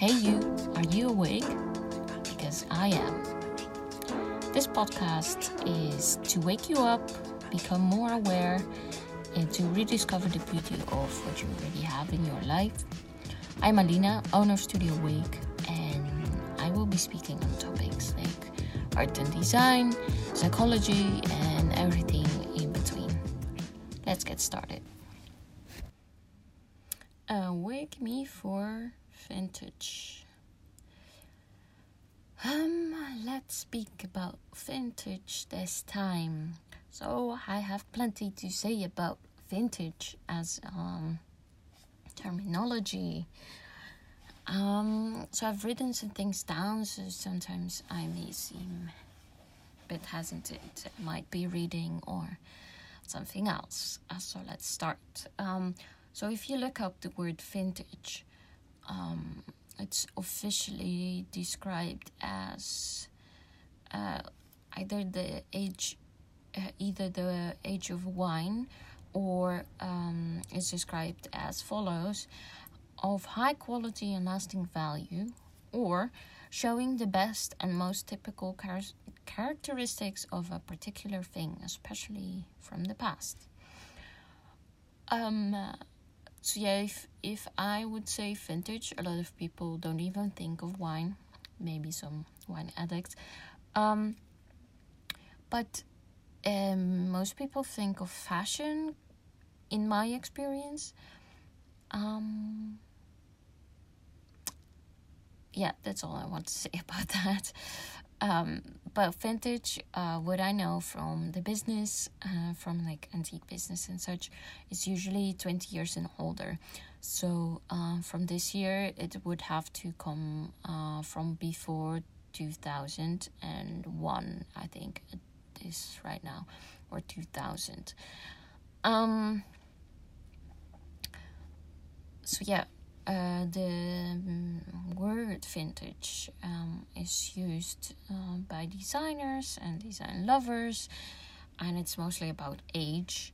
Hey, you, are you awake? Because I am. This podcast is to wake you up, become more aware, and to rediscover the beauty of what you already have in your life. I'm Alina, owner of Studio Wake, and I will be speaking on topics like art and design, psychology, and everything in between. Let's get started. Uh, wake me for vintage. Um, let's speak about vintage this time. So I have plenty to say about vintage as um terminology. Um, so I've written some things down, so sometimes I may seem a bit hesitant. I might be reading or something else. Uh, so let's start. Um, so if you look up the word vintage, um, it's officially described as uh, either the age, uh, either the age of wine, or um, is described as follows: of high quality and lasting value, or showing the best and most typical char- characteristics of a particular thing, especially from the past. Um, so yeah, if if I would say vintage, a lot of people don't even think of wine. Maybe some wine addicts. Um, but um, most people think of fashion, in my experience. Um, yeah, that's all I want to say about that. Um, but vintage, uh, what I know from the business, uh, from like antique business and such, is usually 20 years and older. So uh, from this year, it would have to come uh, from before 2001, I think it is right now, or 2000. Um, so yeah, uh, the um, word vintage um, is used uh, by designers and design lovers, and it's mostly about age.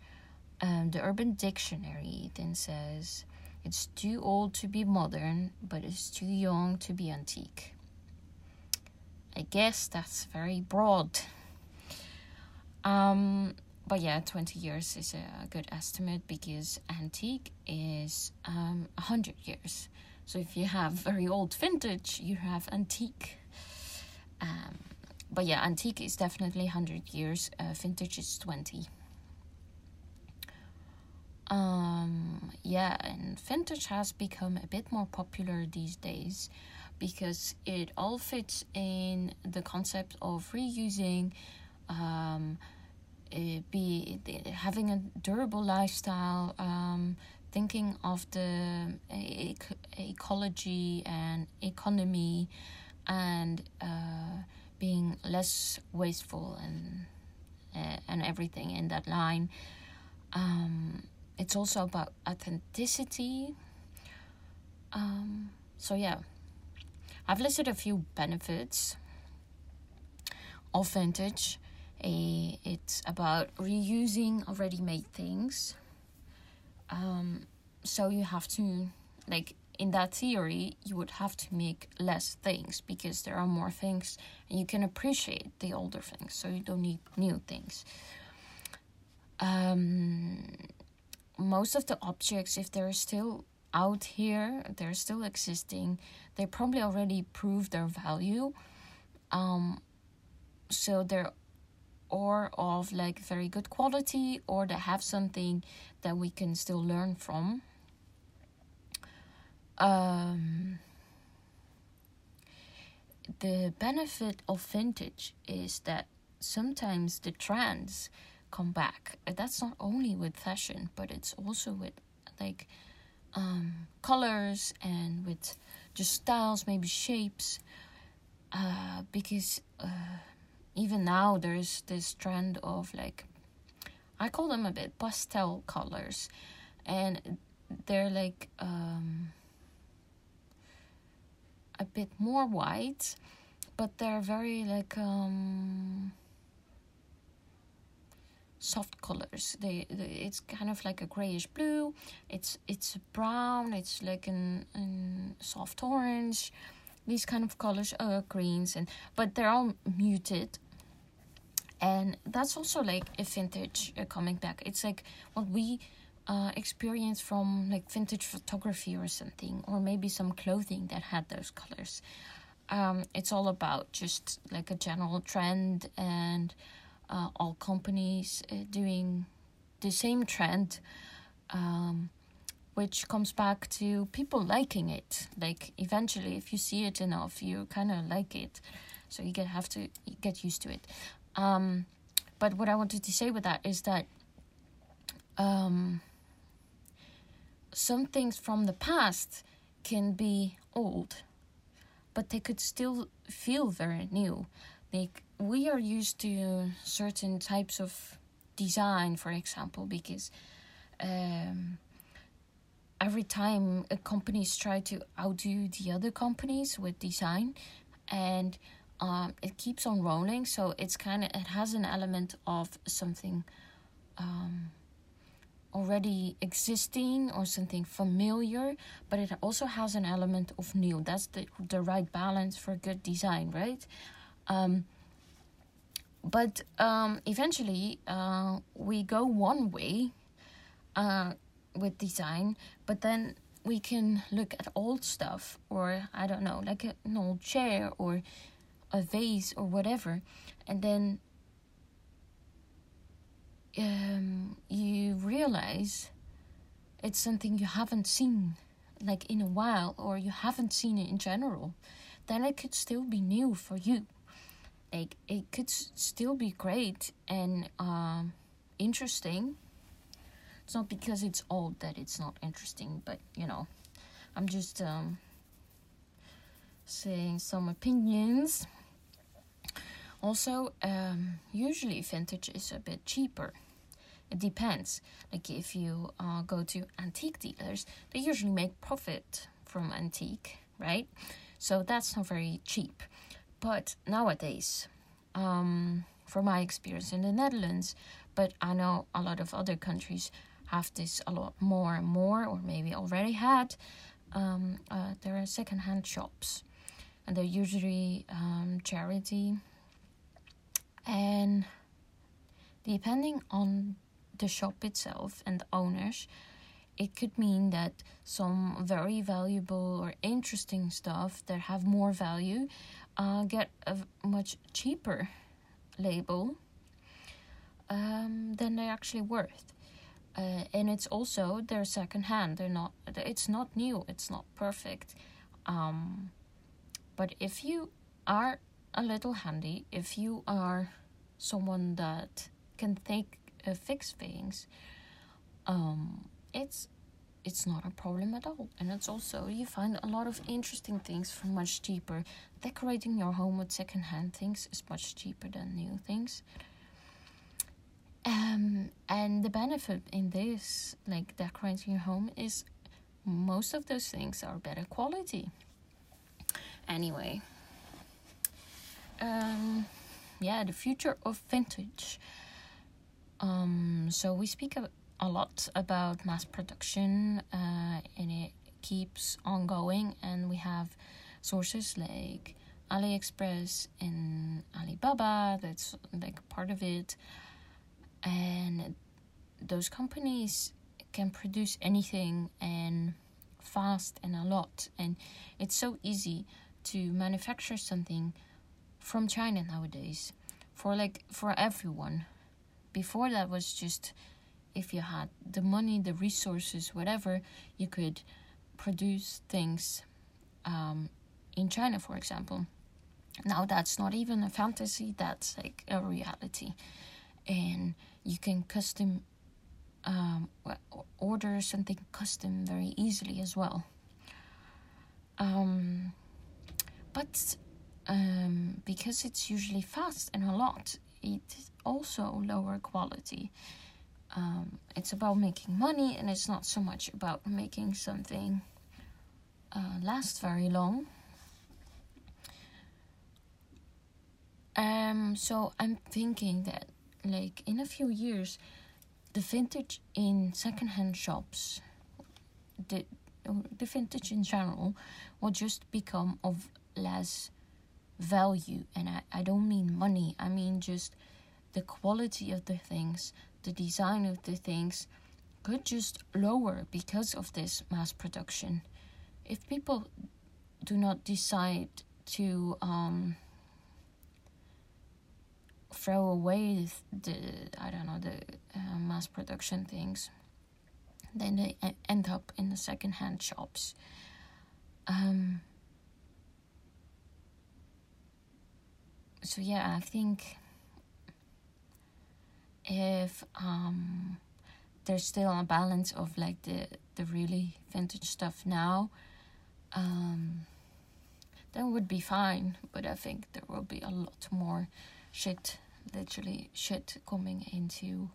Um, the Urban Dictionary then says it's too old to be modern, but it's too young to be antique. I guess that's very broad. Um, but yeah, 20 years is a good estimate because antique is um, 100 years. So if you have very old vintage, you have antique. Um, but yeah, antique is definitely 100 years, uh, vintage is 20. Um, yeah, and vintage has become a bit more popular these days because it all fits in the concept of reusing. Um, be having a durable lifestyle, um, thinking of the ec- ecology and economy, and uh, being less wasteful and uh, and everything in that line. Um, it's also about authenticity. Um, so yeah, I've listed a few benefits of vintage a, it's about reusing already made things. Um, so you have to, like, in that theory, you would have to make less things because there are more things and you can appreciate the older things, so you don't need new things. Um, most of the objects, if they're still out here, they're still existing, they probably already proved their value. Um, so they're or of like very good quality or that have something that we can still learn from. Um, the benefit of vintage is that sometimes the trends come back. That's not only with fashion but it's also with like um, colors and with just styles maybe shapes. Uh, because uh, even now there's this trend of like I call them a bit pastel colors and they're like um a bit more white but they're very like um soft colors. They, they it's kind of like a grayish blue. It's it's brown. It's like an, an soft orange. These kind of colors, uh, greens and but they're all muted. And that's also like a vintage uh, coming back. It's like what we uh, experience from like vintage photography or something, or maybe some clothing that had those colors. Um, it's all about just like a general trend and uh, all companies uh, doing the same trend, um, which comes back to people liking it. Like eventually, if you see it enough, you kind of like it, so you get have to get used to it. Um, but what I wanted to say with that is that um, some things from the past can be old, but they could still feel very new. Like we are used to certain types of design, for example, because um, every time companies try to outdo the other companies with design, and um, it keeps on rolling. So it's kind of it has an element of something um, already existing or something familiar, but it also has an element of new. That's the the right balance for good design, right? Um, but um, eventually, uh, we go one way uh, with design, but then we can look at old stuff, or I don't know, like an old chair or a vase or whatever, and then um, you realize it's something you haven't seen like in a while or you haven't seen it in general then it could still be new for you. Like it could still be great and um, interesting. It's not because it's old that it's not interesting but you know i'm just um, saying some opinions also um, usually vintage is a bit cheaper it depends. Like if you uh, go to antique dealers, they usually make profit from antique, right? So that's not very cheap. But nowadays, um, from my experience in the Netherlands, but I know a lot of other countries have this a lot more and more, or maybe already had. Um, uh, there are secondhand shops, and they're usually um, charity. And depending on the shop itself and the owners, it could mean that some very valuable or interesting stuff that have more value uh, get a much cheaper label um, than they're actually worth. Uh, and it's also they're secondhand. They're not. It's not new. It's not perfect. Um, but if you are a little handy, if you are someone that can think uh, fix things, um, it's it's not a problem at all. And it's also you find a lot of interesting things for much cheaper. Decorating your home with secondhand things is much cheaper than new things. Um, and the benefit in this, like decorating your home, is most of those things are better quality. Anyway, um, yeah, the future of vintage. Um, so we speak a, a lot about mass production, uh, and it keeps ongoing. And we have sources like AliExpress and Alibaba. That's like part of it, and those companies can produce anything and fast and a lot. And it's so easy to manufacture something from China nowadays for like for everyone before that was just if you had the money, the resources, whatever, you could produce things um, in China, for example. Now that's not even a fantasy, that's like a reality. And you can custom um, order something custom very easily as well. Um, but um, because it's usually fast and a lot, it's also lower quality. Um, it's about making money, and it's not so much about making something uh, last very long. Um, so I'm thinking that like in a few years, the vintage in secondhand shops, the the vintage in general, will just become of less value. And I, I don't mean money. I mean just the quality of the things, the design of the things could just lower because of this mass production. If people do not decide to um, throw away the, I don't know the uh, mass production things, then they end up in the second-hand shops. Um, so yeah, I think if um, there's still a balance of like the the really vintage stuff now, um, then would be fine. But I think there will be a lot more shit, literally shit, coming into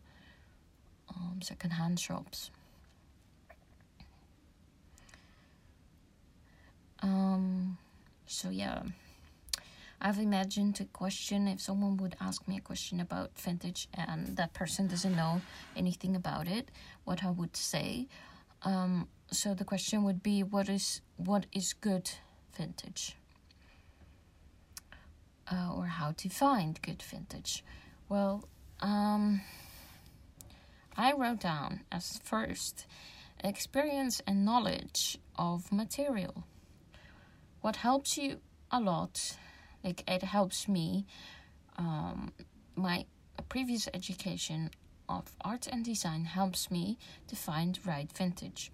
um, secondhand shops. Um, so yeah. I've imagined a question if someone would ask me a question about vintage and that person doesn't know anything about it, what I would say. Um, so the question would be, what is what is good vintage, uh, or how to find good vintage? Well, um, I wrote down as first experience and knowledge of material. What helps you a lot like it helps me um, my previous education of art and design helps me to find right vintage.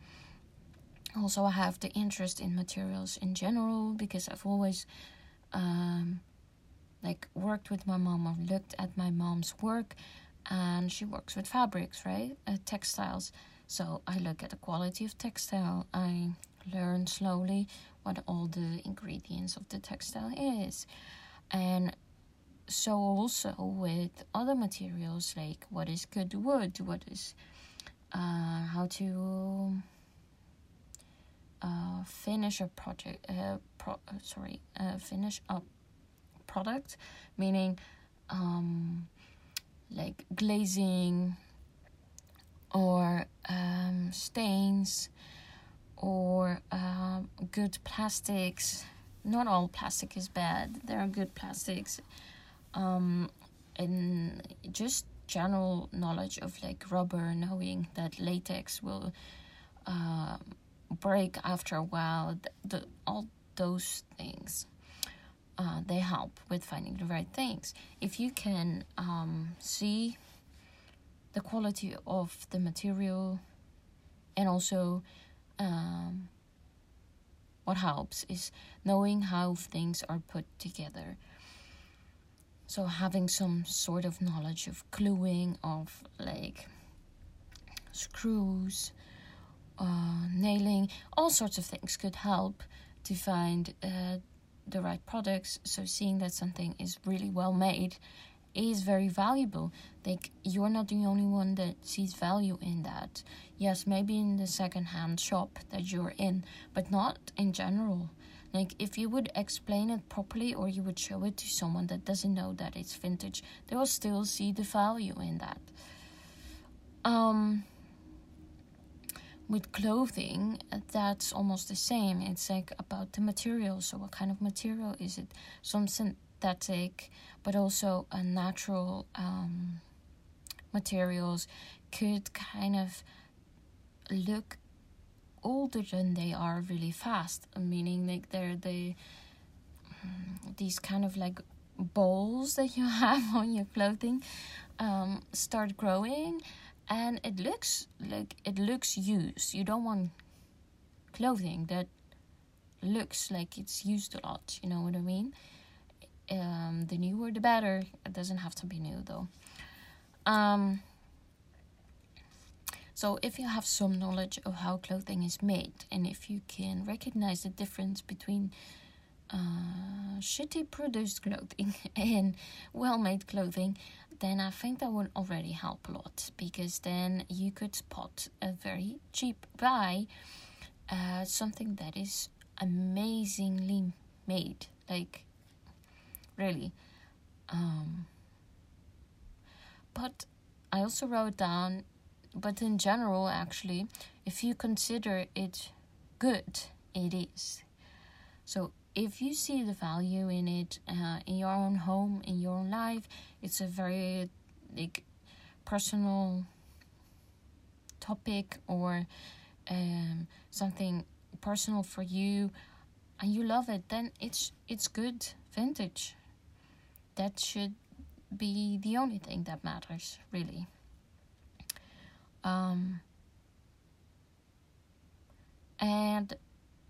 Also i have the interest in materials in general because i've always um, like worked with my mom or looked at my mom's work and she works with fabrics right? Uh, textiles. So i look at the quality of textile. I learn slowly what all the ingredients of the textile is. And so also with other materials like what is good wood, what is uh, how to uh, finish a project, uh, pro- sorry, uh, finish a product, meaning um, like glazing or um, stains or uh, good plastics. Not all plastic is bad. There are good plastics. Um, and just general knowledge of like rubber, knowing that latex will uh, break after a while. The, the, all those things. Uh, they help with finding the right things. If you can um, see the quality of the material and also um, what helps is knowing how things are put together. So having some sort of knowledge of gluing, of like screws, uh, nailing, all sorts of things could help to find uh, the right products. So seeing that something is really well made is very valuable. Like you're not the only one that sees value in that. Yes, maybe in the second-hand shop that you're in, but not in general. Like if you would explain it properly or you would show it to someone that doesn't know that it's vintage, they will still see the value in that. Um with clothing, that's almost the same. It's like about the material. So, what kind of material is it? Some synthetic, but also a natural um, materials could kind of look older than they are really fast. Meaning like they're the these kind of like balls that you have on your clothing um, start growing and it looks like it looks used. You don't want clothing that looks like it's used a lot. You know what i mean um, the newer the better. It doesn't have to be new though. Um, so if you have some knowledge of how clothing is made, and if you can recognize the difference between uh, shitty produced clothing and well-made clothing, then I think that would already help a lot because then you could spot a very cheap buy, uh, something that is amazingly made, like really. Um, but I also wrote down, but in general, actually, if you consider it good, it is. So if you see the value in it uh, in your own home, in your own life, it's a very like personal topic or um, something personal for you and you love it then it's it's good vintage that should be the only thing that matters really. Um, and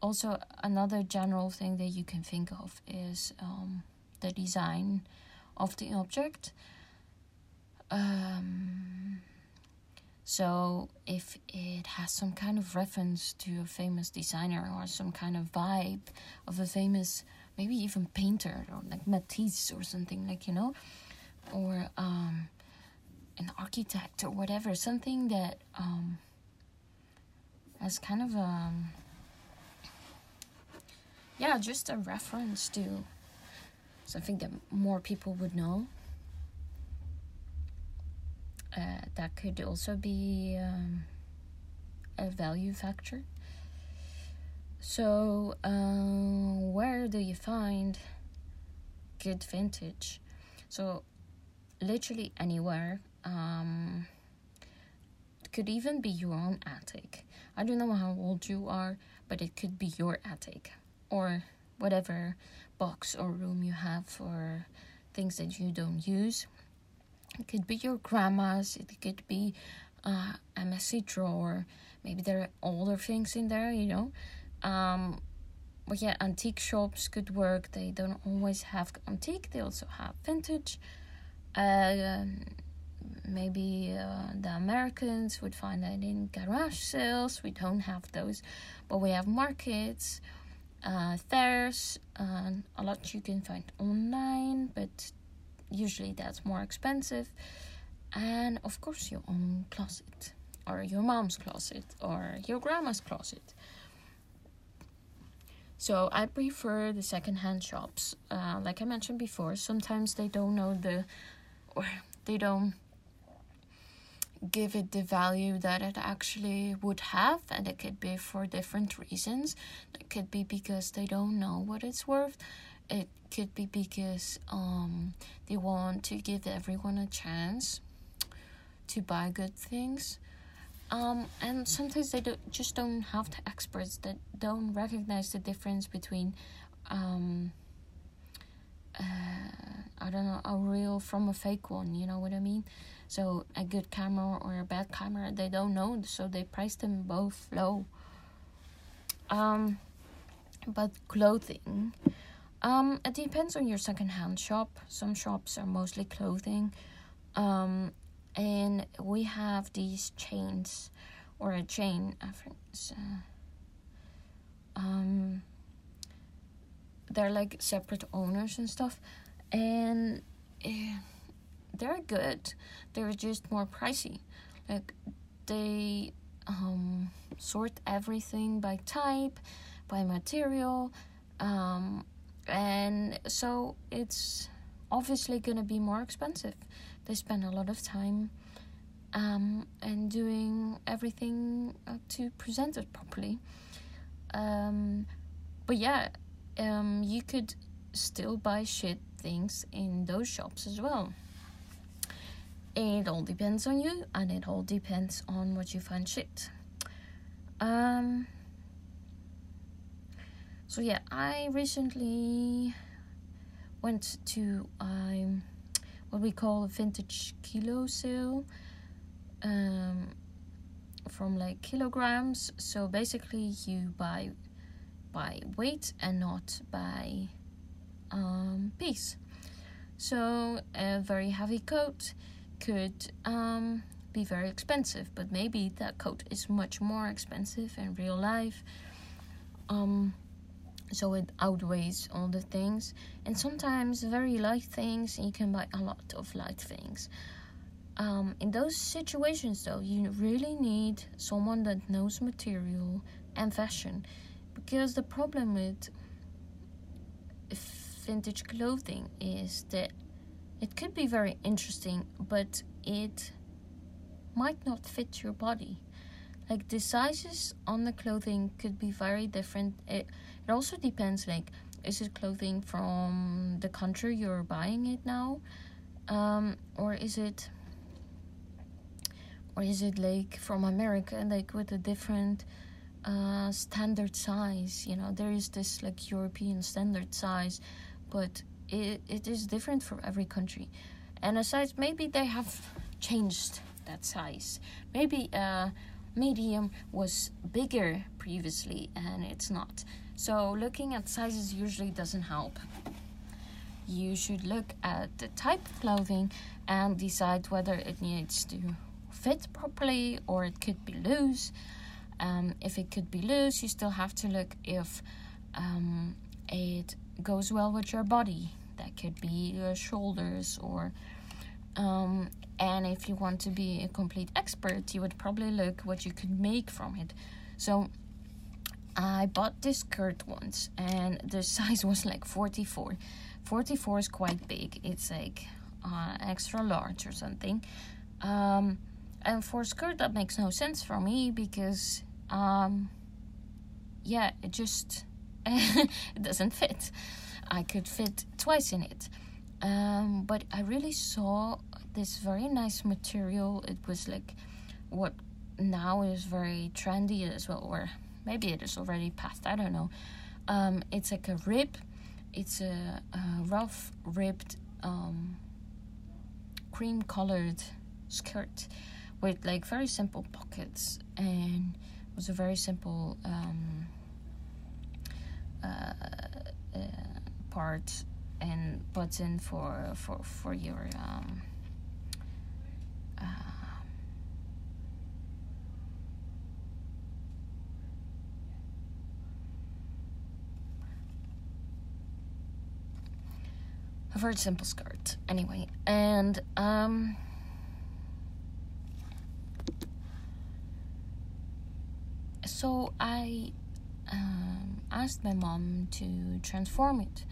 also another general thing that you can think of is um, the design of the object. Um, so if it has some kind of reference to a famous designer or some kind of vibe of a famous, maybe even painter or like Matisse or something like you know, or um, an architect or whatever, something that um, has kind of um, yeah, just a reference to something that more people would know uh, that could also be um, a value factor. So, uh, where do you find good vintage? So, literally anywhere. Um, it could even be your own attic. I don't know how old you are, but it could be your attic or whatever box or room you have for things that you don't use. It could be your grandma's, it could be uh, a messy drawer. Maybe there are older things in there, you know. Um, but yeah, antique shops could work. They don't always have antique, they also have vintage. Uh, maybe uh, the Americans would find that in garage sales. We don't have those, but we have markets, uh, fairs, and a lot you can find online, but usually that's more expensive and of course your own closet or your mom's closet or your grandma's closet so i prefer the secondhand shops uh, like i mentioned before. Sometimes they don't know the or they don't give it the value that it actually would have and it could be for different reasons. It could be because they don't know what it's worth. It could be because um, they want to give everyone a chance to buy good things. Um, and sometimes they do, just don't have the experts that don't recognize the difference between, um, uh, I don't know, a real from a fake one. You know what I mean? So a good camera or a bad camera, they don't know, so they price them both low. Um, but clothing um, it depends on your secondhand shop. Some shops are mostly clothing. Um, and we have these chains or a chain, I think. Uh, um, they're like separate owners and stuff, and uh, they're good. They're just more pricey. Like they um, sort everything by type, by material. Um, and so it's obviously going to be more expensive. They spend a lot of time um, and doing everything uh, to present it properly. Um, but yeah, um, you could still buy shit things in those shops as well. It all depends on you, and it all depends on what you find shit. Um, so yeah, I recently went to um, what we call a vintage kilo sale um, from like kilograms. So basically, you buy by weight and not by um, piece. So a very heavy coat could um, be very expensive, but maybe that coat is much more expensive in real life. Um, so it outweighs all the things. And sometimes very light things you can buy a lot of light things. Um, in those situations though you really need someone that knows material and fashion. Because the problem with vintage clothing is that it could be very interesting but it might not fit your body. Like the sizes on the clothing could be very different. It it also depends like is it clothing from the country you're buying it now? Um, or is it or is it like from America like with a different uh, standard size you know there is this like European standard size but it, it is different for every country and a size maybe they have changed that size maybe uh, medium was bigger previously and it's not. So looking at sizes usually doesn't help. You should look at the type of clothing and decide whether it needs to fit properly or it could be loose. Um, if it could be loose you still have to look if um, it goes well with your body. That could be your shoulders or um, and if you want to be a complete expert, you would probably look what you could make from it. So I bought this skirt once, and the size was like 44. 44 is quite big. It's like uh, extra large or something. Um, and for a skirt, that makes no sense for me because, um, yeah, it just it doesn't fit. I could fit twice in it. Um, but I really saw this very nice material. It was like what now is very trendy as well, or maybe it is already past. I don't know. Um, it's like a rib. It's a, a rough ribbed um, cream colored skirt with like very simple pockets and it was a very simple um, uh, uh, part and button for for for your um, a very simple skirt anyway and um so i um, asked my mom to transform it.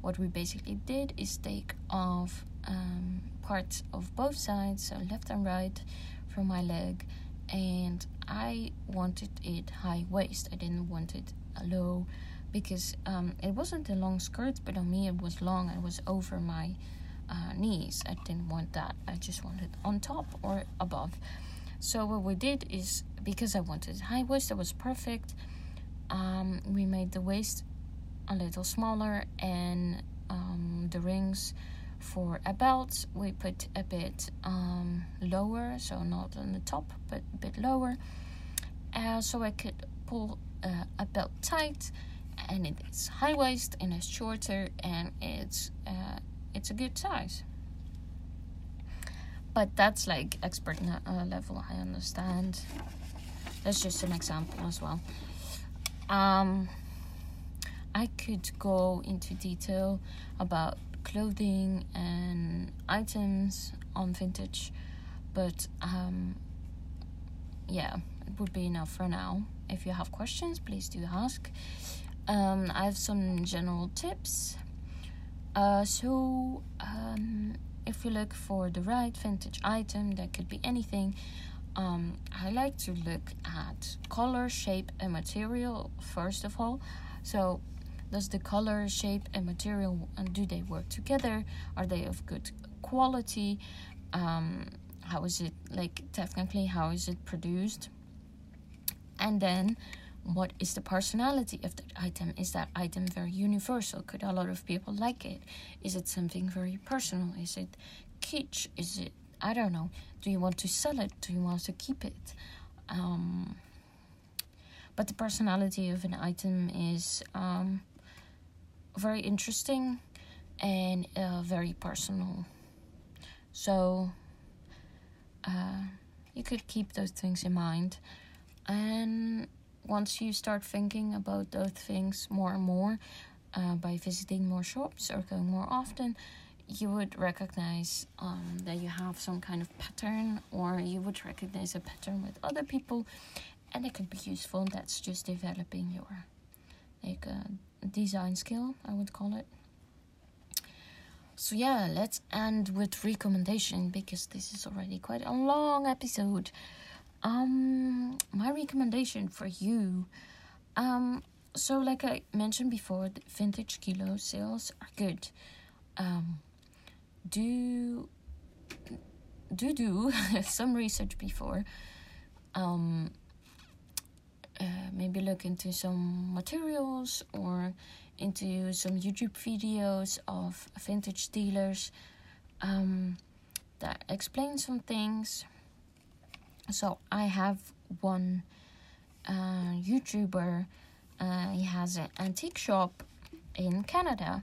What we basically did is take off um, parts of both sides, so left and right, from my leg, and I wanted it high waist. I didn't want it low because um, it wasn't a long skirt, but on me it was long. It was over my uh, knees. I didn't want that. I just wanted on top or above. So what we did is because I wanted high waist, it was perfect. Um, we made the waist a little smaller and um, the rings for a belt we put a bit um, lower so not on the top but a bit lower uh, so I could pull uh, a belt tight and it's high waist and it's shorter and it's uh, it's a good size. But that's like expert uh, level I understand. That's just an example as well. Um, I could go into detail about clothing and items on vintage, but um, yeah, it would be enough for now. If you have questions, please do ask. Um, I have some general tips. Uh, so, um, if you look for the right vintage item, that could be anything. Um, I like to look at color, shape, and material first of all. So, does the color, shape, and material and do they work together? Are they of good quality? Um, how is it like technically? How is it produced? And then, what is the personality of that item? Is that item very universal? Could a lot of people like it? Is it something very personal? Is it kitsch? Is it I don't know. Do you want to sell it? Do you want to keep it? Um, but the personality of an item is um, very interesting and uh, very personal. So uh, you could keep those things in mind. And once you start thinking about those things more and more uh, by visiting more shops or going more often, you would recognize um, that you have some kind of pattern, or you would recognize a pattern with other people, and it could be useful. That's just developing your like uh, design skill, I would call it. so yeah, let's end with recommendation because this is already quite a long episode. Um, my recommendation for you, um, so like I mentioned before, vintage kilo sales are good. Um, do do do some research before. Um, uh, maybe look into some materials or into some YouTube videos of vintage dealers um, that explain some things. So I have one uh, YouTuber. Uh, he has an antique shop in Canada,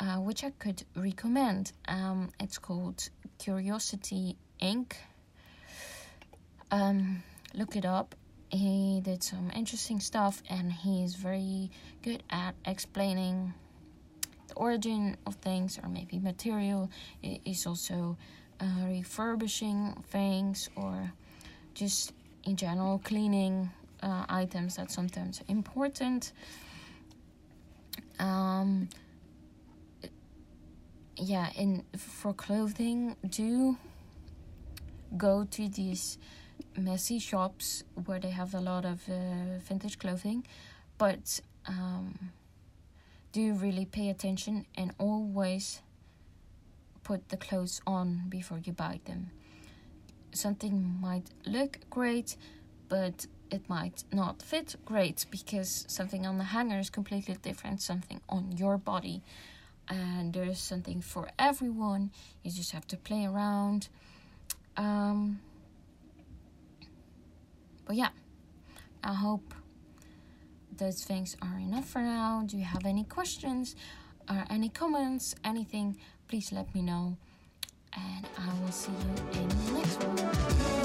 uh, which I could recommend. Um, it's called Curiosity Inc. Um, look it up he did some interesting stuff and he's very good at explaining the origin of things or maybe material. He's also uh, refurbishing things or just in general cleaning uh, items that sometimes important. Um, yeah and for clothing do go to these messy shops where they have a lot of uh, vintage clothing, but um, do really pay attention and always put the clothes on before you buy them. Something might look great, but it might not fit great because something on the hanger is completely different something on your body. And there's something for everyone. You just have to play around. Um, but yeah, I hope those things are enough for now. Do you have any questions or any comments, anything? Please let me know. And I will see you in the next one.